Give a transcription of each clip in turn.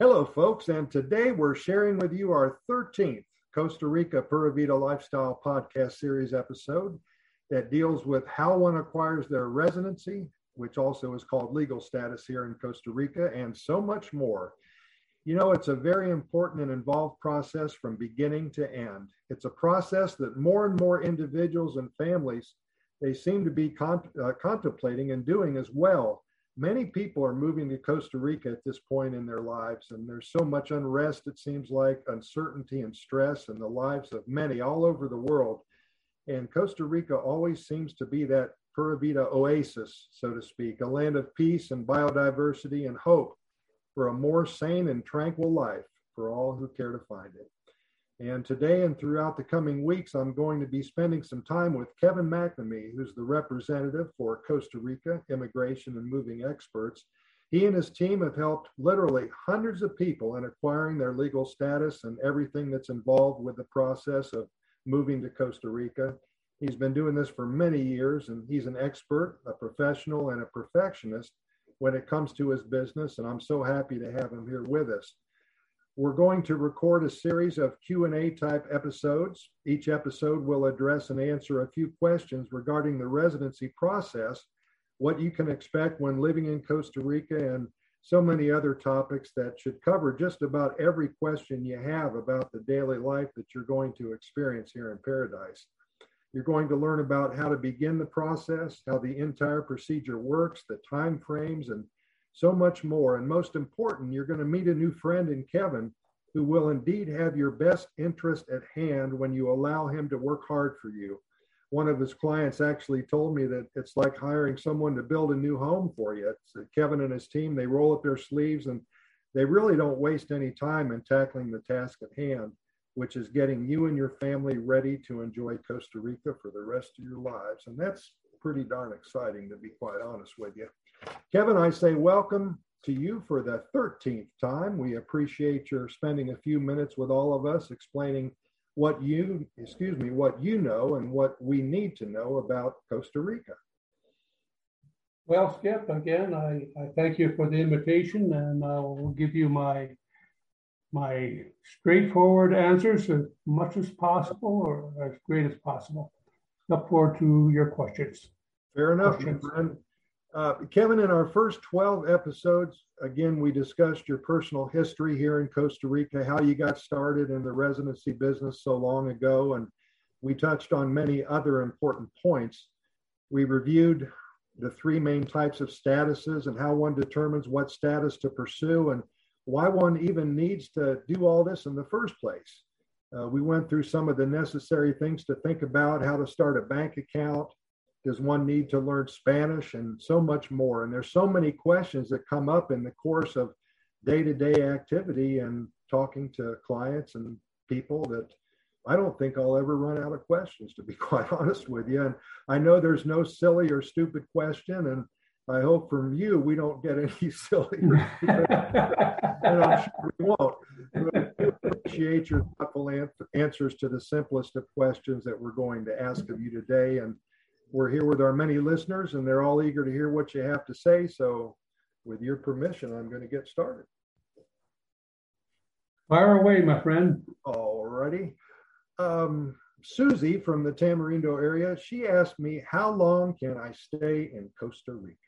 Hello, folks, and today we're sharing with you our 13th Costa Rica Pura Vida Lifestyle podcast series episode that deals with how one acquires their residency, which also is called legal status here in Costa Rica, and so much more. You know, it's a very important and involved process from beginning to end. It's a process that more and more individuals and families they seem to be con- uh, contemplating and doing as well many people are moving to Costa Rica at this point in their lives, and there's so much unrest, it seems like, uncertainty and stress in the lives of many all over the world. And Costa Rica always seems to be that Pura Vida oasis, so to speak, a land of peace and biodiversity and hope for a more sane and tranquil life for all who care to find it. And today and throughout the coming weeks, I'm going to be spending some time with Kevin McNamee, who's the representative for Costa Rica Immigration and Moving Experts. He and his team have helped literally hundreds of people in acquiring their legal status and everything that's involved with the process of moving to Costa Rica. He's been doing this for many years, and he's an expert, a professional, and a perfectionist when it comes to his business. And I'm so happy to have him here with us. We're going to record a series of Q&A type episodes. Each episode will address and answer a few questions regarding the residency process, what you can expect when living in Costa Rica, and so many other topics that should cover just about every question you have about the daily life that you're going to experience here in paradise. You're going to learn about how to begin the process, how the entire procedure works, the time frames, and so much more. And most important, you're going to meet a new friend in Kevin who will indeed have your best interest at hand when you allow him to work hard for you. One of his clients actually told me that it's like hiring someone to build a new home for you. It's uh, Kevin and his team, they roll up their sleeves and they really don't waste any time in tackling the task at hand, which is getting you and your family ready to enjoy Costa Rica for the rest of your lives. And that's pretty darn exciting, to be quite honest with you. Kevin, I say welcome to you for the 13th time. We appreciate your spending a few minutes with all of us explaining what you, excuse me, what you know and what we need to know about Costa Rica. Well, Skip, again, I, I thank you for the invitation and uh, I will give you my my straightforward answers as much as possible or as great as possible. Look forward to your questions. Fair enough, questions. Uh, Kevin, in our first 12 episodes, again, we discussed your personal history here in Costa Rica, how you got started in the residency business so long ago, and we touched on many other important points. We reviewed the three main types of statuses and how one determines what status to pursue and why one even needs to do all this in the first place. Uh, we went through some of the necessary things to think about how to start a bank account, does one need to learn Spanish and so much more? And there's so many questions that come up in the course of day to day activity and talking to clients and people that I don't think I'll ever run out of questions, to be quite honest with you. And I know there's no silly or stupid question. And I hope from you we don't get any silly or stupid, and I'm sure we won't. But I appreciate your thoughtful answers to the simplest of questions that we're going to ask of you today. And we're here with our many listeners and they're all eager to hear what you have to say. So, with your permission, I'm going to get started. Fire away, my friend. All righty. Um, Susie from the Tamarindo area, she asked me, How long can I stay in Costa Rica?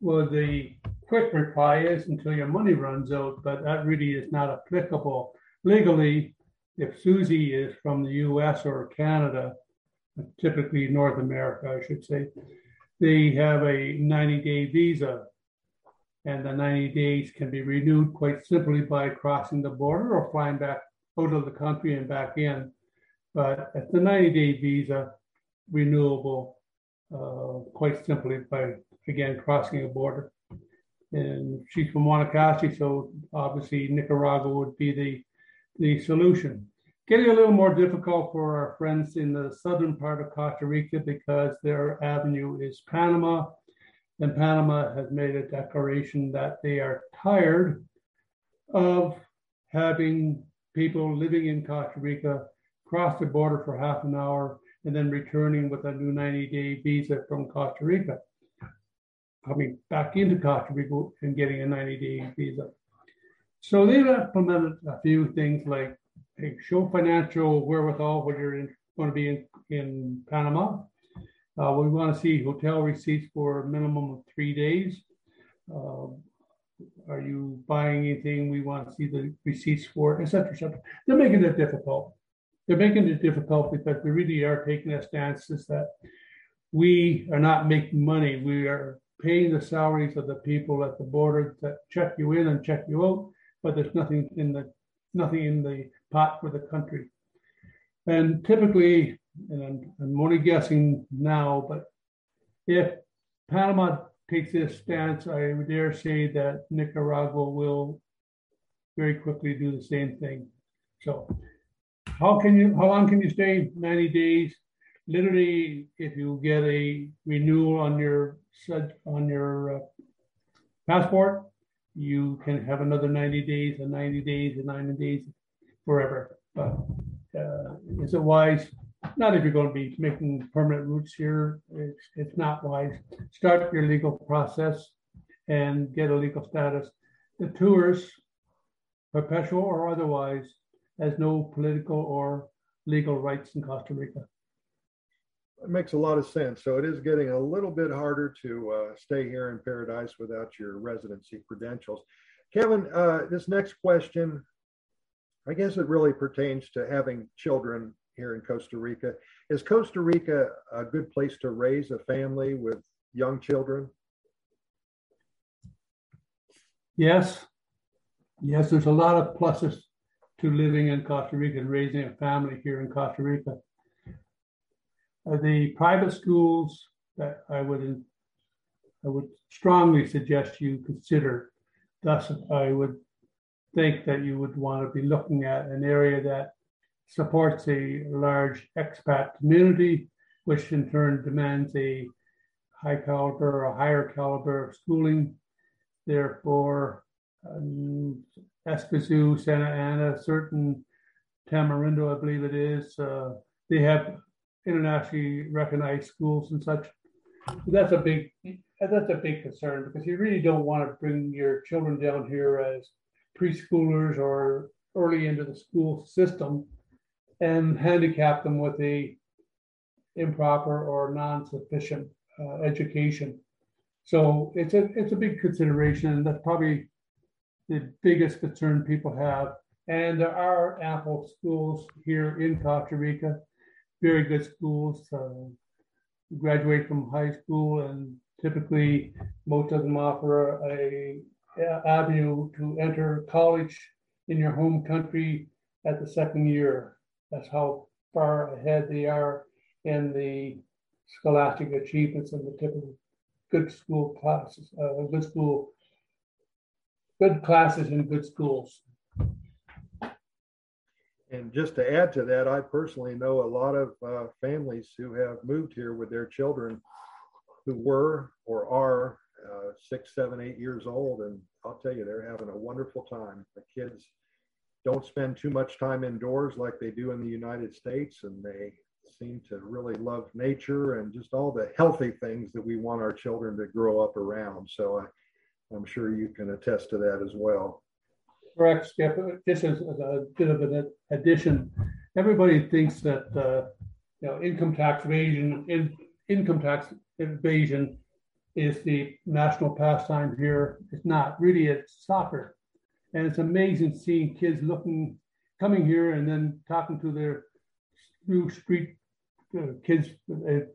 Well, the quick reply is until your money runs out, but that really is not applicable. Legally, if Susie is from the US or Canada, typically North America, I should say, they have a 90 day visa. And the 90 days can be renewed quite simply by crossing the border or flying back out of the country and back in. But it's a 90 day visa renewable uh, quite simply by, again, crossing a border. And she's from Guanacaste, so obviously Nicaragua would be the, the solution getting a little more difficult for our friends in the southern part of Costa Rica because their avenue is Panama. And Panama has made a declaration that they are tired of having people living in Costa Rica cross the border for half an hour and then returning with a new 90 day visa from Costa Rica. coming back into Costa Rica and getting a 90 day visa. So they've implemented a few things like show financial wherewithal when you're in, going to be in, in Panama. Uh, we want to see hotel receipts for a minimum of three days. Uh, are you buying anything? We want to see the receipts for, etc., etc. They're making it difficult. They're making it difficult because we really are taking a stance is that we are not making money. We are paying the salaries of the people at the border that check you in and check you out, but there's nothing in the nothing in the pot for the country. And typically, and I'm, I'm only guessing now, but if Panama takes this stance, I would dare say that Nicaragua will very quickly do the same thing. So, how can you? How long can you stay? 90 days. Literally, if you get a renewal on your on your uh, passport, you can have another 90 days and 90 days and 90 days forever. But uh, is it wise? Not if you're going to be making permanent roots here. It's, it's not wise. Start your legal process and get a legal status. The tours, perpetual or otherwise, has no political or legal rights in Costa Rica. It makes a lot of sense. So it is getting a little bit harder to uh, stay here in paradise without your residency credentials. Kevin, uh, this next question, I guess it really pertains to having children here in Costa Rica. Is Costa Rica a good place to raise a family with young children? Yes. Yes, there's a lot of pluses to living in Costa Rica and raising a family here in Costa Rica. The private schools that I would I would strongly suggest you consider. Thus, I would think that you would want to be looking at an area that supports a large expat community, which in turn demands a high caliber or higher caliber of schooling. Therefore, um, Escazú, Santa Ana, certain Tamarindo, I believe it is, uh, they have internationally recognized schools and such. That's a big that's a big concern because you really don't want to bring your children down here as preschoolers or early into the school system and handicap them with a improper or non-sufficient uh, education. So it's a it's a big consideration, and that's probably the biggest concern people have. And there are ample schools here in Costa Rica very good schools. Uh, graduate from high school, and typically most of them offer a, avenue to enter college in your home country at the second year. That's how far ahead they are in the scholastic achievements and the typical good school classes, uh, good school, good classes in good schools. And just to add to that, I personally know a lot of uh, families who have moved here with their children who were or are uh, six, seven, eight years old. And I'll tell you, they're having a wonderful time. The kids don't spend too much time indoors like they do in the United States, and they seem to really love nature and just all the healthy things that we want our children to grow up around. So I, I'm sure you can attest to that as well. Correct, Skip. Just as a bit of an addition, everybody thinks that uh, you know income tax evasion, in, income tax evasion, is the national pastime here. It's not really. It's soccer, and it's amazing seeing kids looking, coming here, and then talking to their new street uh, kids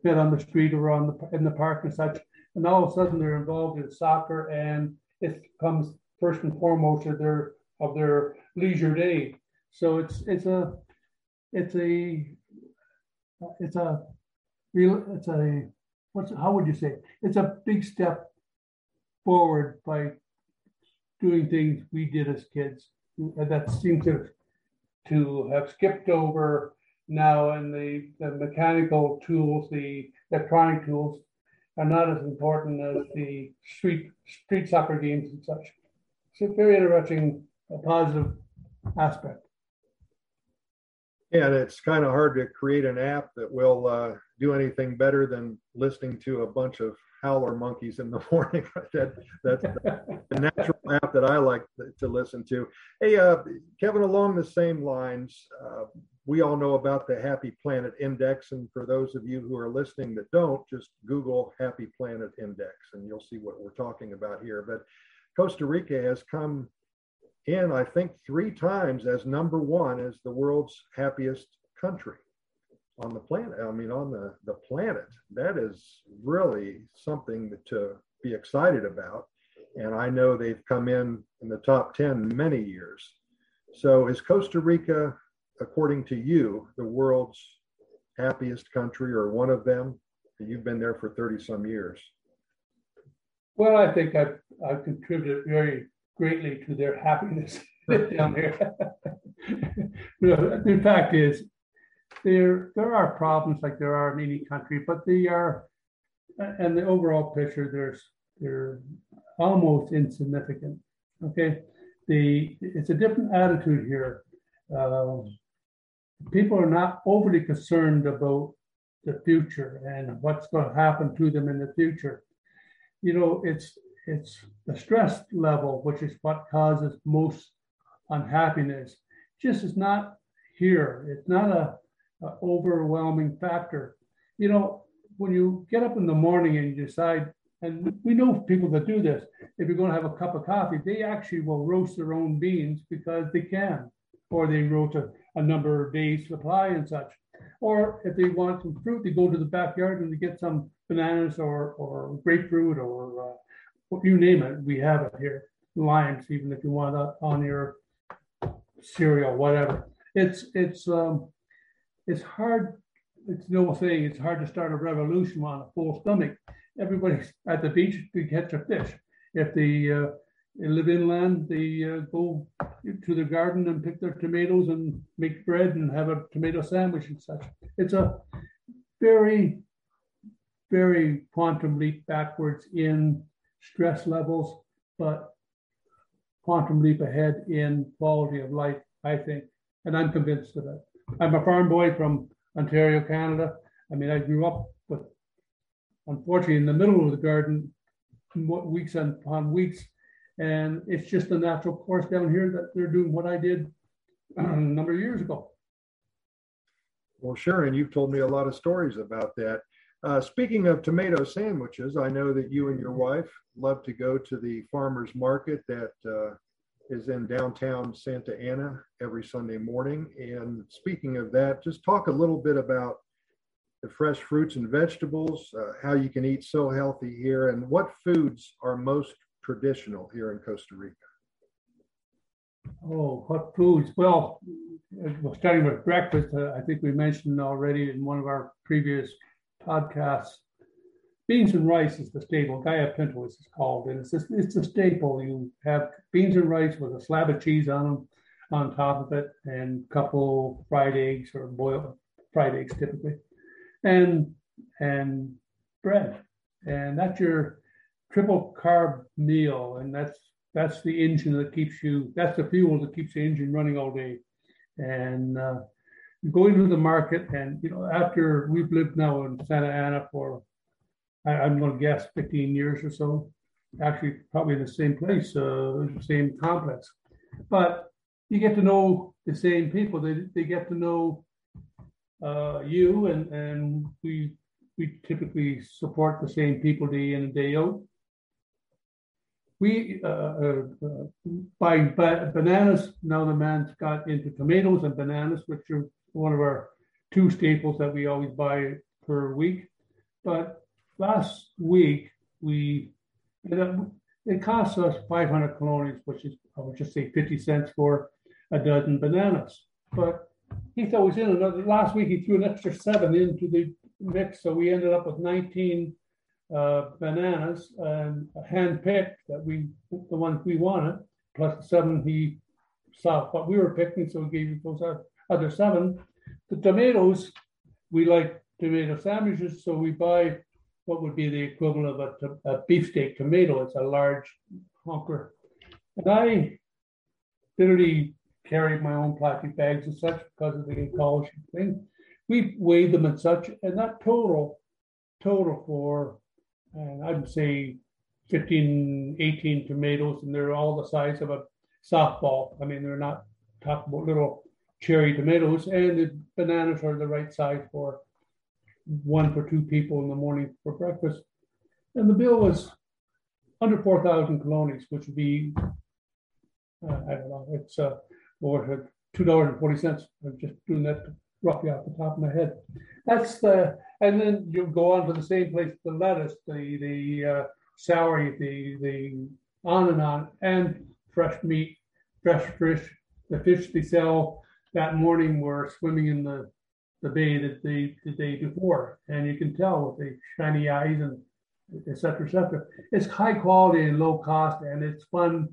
fit on the street or on the in the park and such, and all of a sudden they're involved in soccer, and it comes first and foremost their of their leisure day. So it's it's a it's a it's a real it's a what's how would you say it's a big step forward by doing things we did as kids. That seem to to have skipped over now and the, the mechanical tools the electronic tools are not as important as the street street soccer games and such. It's a very interesting a positive aspect. Yeah, and it's kind of hard to create an app that will uh, do anything better than listening to a bunch of howler monkeys in the morning. that, that's the natural app that I like to listen to. Hey, uh, Kevin, along the same lines, uh, we all know about the Happy Planet Index. And for those of you who are listening that don't, just Google Happy Planet Index and you'll see what we're talking about here. But Costa Rica has come in, I think, three times as number one as the world's happiest country on the planet. I mean, on the, the planet. That is really something to be excited about. And I know they've come in in the top 10 many years. So is Costa Rica, according to you, the world's happiest country or one of them? You've been there for 30 some years. Well, I think I've, I've contributed very greatly to their happiness down here. the fact is, there there are problems like there are in any country, but they are, and the overall picture there's they're almost insignificant. Okay, the it's a different attitude here. Uh, people are not overly concerned about the future and what's going to happen to them in the future. You know, it's it's the stress level, which is what causes most unhappiness. Just is not here. It's not a uh, overwhelming factor. You know, when you get up in the morning and you decide, and we know people that do this, if you're going to have a cup of coffee, they actually will roast their own beans because they can, or they roast a, a number of days supply and such. Or if they want some fruit, they go to the backyard and they get some bananas or, or grapefruit or uh, you name it. We have it here. Limes, even if you want that on your cereal, whatever. It's it's um, it's hard. It's no thing. It's hard to start a revolution on a full stomach. Everybody's at the beach to catch a fish. If they, uh, live inland, they uh, go to the garden and pick their tomatoes and make bread and have a tomato sandwich and such. It's a very, very quantum leap backwards in stress levels, but quantum leap ahead in quality of life, I think. And I'm convinced of that. I'm a farm boy from Ontario, Canada. I mean, I grew up with, unfortunately, in the middle of the garden, weeks upon weeks, and it's just a natural course down here that they're doing what I did a number of years ago. Well, Sharon, you've told me a lot of stories about that. Uh, speaking of tomato sandwiches, I know that you and your wife love to go to the farmers market that uh, is in downtown Santa Ana every Sunday morning. And speaking of that, just talk a little bit about the fresh fruits and vegetables, uh, how you can eat so healthy here, and what foods are most traditional here in Costa Rica. Oh, what foods? Well, starting with breakfast, uh, I think we mentioned already in one of our previous podcasts beans and rice is the staple. Gallo pinto is called, and it's a, it's a staple. You have beans and rice with a slab of cheese on them, on top of it, and a couple fried eggs or boiled fried eggs typically, and and bread, and that's your triple carb meal, and that's that's the engine that keeps you. That's the fuel that keeps the engine running all day, and. Uh, go into the market, and you know after we've lived now in Santa Ana for I, am going to guess 15 years or so. Actually, probably in the same place, uh, same complex. But you get to know the same people. They, they get to know uh, you, and, and we we typically support the same people day in and day out. We uh, uh, uh buy bananas. Now the man's got into tomatoes and bananas, which are one of our two staples that we always buy per week. But last week we it cost us 500 colones, which is I would just say 50 cents for a dozen bananas. But he thought was in another. Last week he threw an extra seven into the mix, so we ended up with 19 uh, bananas and a hand picked that we the ones we wanted, plus the seven he saw what we were picking, so he gave those other seven. The tomatoes we like tomato sandwiches, so we buy what would be the equivalent of a, a beefsteak tomato. It's a large honker. And I literally carried my own plastic bags and such because of the ecology thing. We weighed them and such, and that total, total for and I'd say 15, 18 tomatoes, and they're all the size of a softball. I mean, they're not talk about little cherry tomatoes, and the bananas are the right size for one for two people in the morning for breakfast. And the bill was under 4,000 colones, which would be, uh, I don't know, it's uh, or $2.40. I'm just doing that roughly off the top of my head. That's the, and then you go on to the same place, the lettuce, the the uh, the the on and on, and fresh meat, fresh fish. The fish they sell that morning were swimming in the the bay that the, the day before, and you can tell with the shiny eyes and et cetera, et cetera. It's high quality and low cost, and it's fun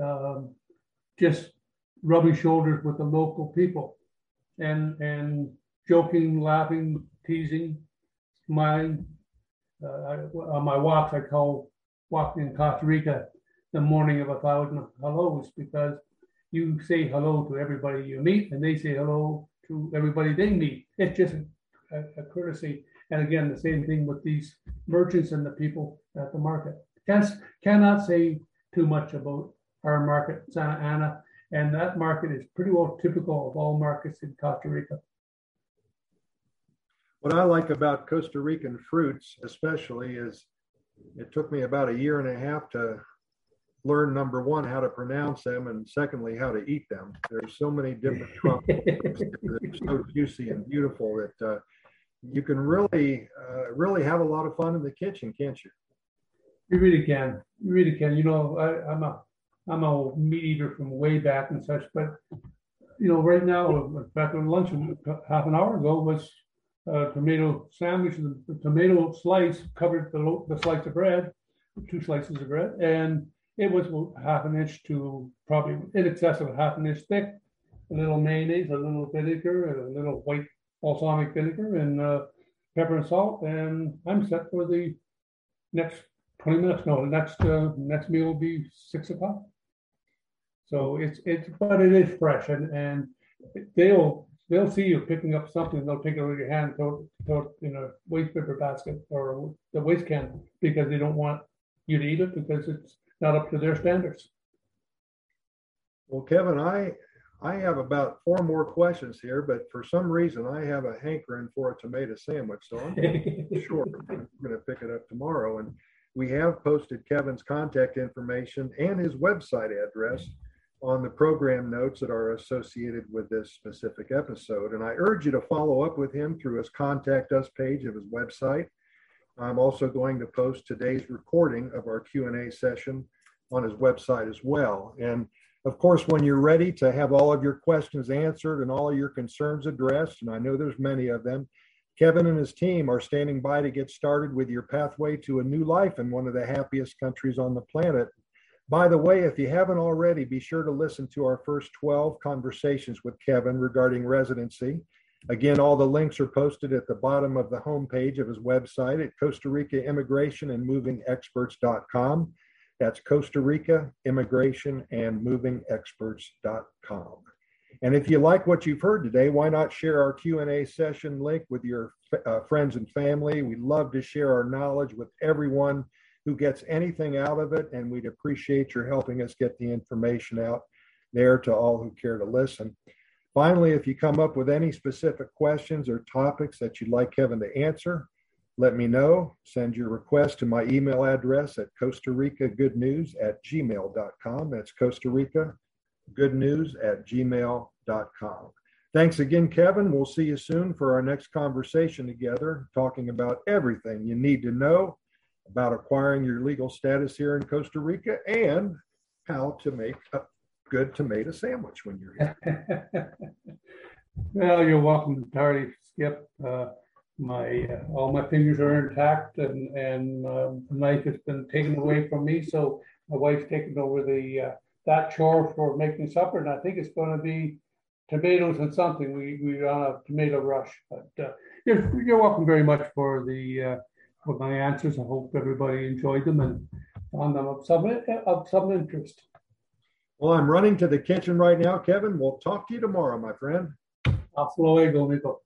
um, just rubbing shoulders with the local people and and joking, laughing, teasing, smiling. Uh, I, on my walks, I call walking in Costa Rica the morning of a thousand hellos because you say hello to everybody you meet, and they say hello to everybody they meet. It's just a, a courtesy. And again, the same thing with these merchants and the people at the market. Can't, cannot say too much about our market, Santa Ana, and that market is pretty well typical of all markets in Costa Rica. What I like about Costa Rican fruits, especially, is it took me about a year and a half to learn number one how to pronounce them and secondly how to eat them. There's so many different tropics that so juicy and beautiful that uh, you can really uh, really have a lot of fun in the kitchen can't you? You really can. You really can. You know I, i'm a i'm a meat eater from way back and such but you know right now back on lunch half an hour ago was a tomato sandwich the tomato slice covered the, the slice of bread two slices of bread and it was half an inch to probably in excess of a half an inch thick. A little mayonnaise, a little vinegar, a little white balsamic vinegar, and uh, pepper and salt. And I'm set for the next 20 minutes. No, the next uh, next meal will be six o'clock. So it's it's but it is fresh, and and they'll they'll see you picking up something. They'll take it of your hand, throw, throw it in a waste paper basket or the waste can because they don't want you to eat it because it's not up to their standards. Well, Kevin, I I have about four more questions here, but for some reason I have a hankering for a tomato sandwich, so I'm sure I'm going to pick it up tomorrow. And we have posted Kevin's contact information and his website address on the program notes that are associated with this specific episode. And I urge you to follow up with him through his contact us page of his website I'm also going to post today's recording of our Q&A session on his website as well. And of course, when you're ready to have all of your questions answered and all of your concerns addressed, and I know there's many of them, Kevin and his team are standing by to get started with your pathway to a new life in one of the happiest countries on the planet. By the way, if you haven't already, be sure to listen to our first 12 conversations with Kevin regarding residency. Again, all the links are posted at the bottom of the homepage of his website at Costa Rica Immigration and Moving Experts.com. That's Costa Rica Immigration and Moving Experts.com. And if you like what you've heard today, why not share our Q&A session link with your uh, friends and family? We love to share our knowledge with everyone who gets anything out of it, and we'd appreciate your helping us get the information out there to all who care to listen. Finally, if you come up with any specific questions or topics that you'd like Kevin to answer, let me know. Send your request to my email address at Costa Rica Good News at gmail.com. That's Costa Rica Good News at gmail.com. Thanks again, Kevin. We'll see you soon for our next conversation together, talking about everything you need to know about acquiring your legal status here in Costa Rica and how to make a good tomato sandwich when you're here. well, you're welcome, Tardy Skip. Uh, my uh, all my fingers are intact, and and uh, the knife has been taken away from me. So my wife's taken over the uh, that chore for making supper, and I think it's going to be tomatoes and something. We we on a tomato rush, but uh, you're you're welcome very much for the uh, for my answers. I hope everybody enjoyed them and found them of some of some interest. Well, I'm running to the kitchen right now, Kevin. We'll talk to you tomorrow, my friend. Hasta luego, amigo.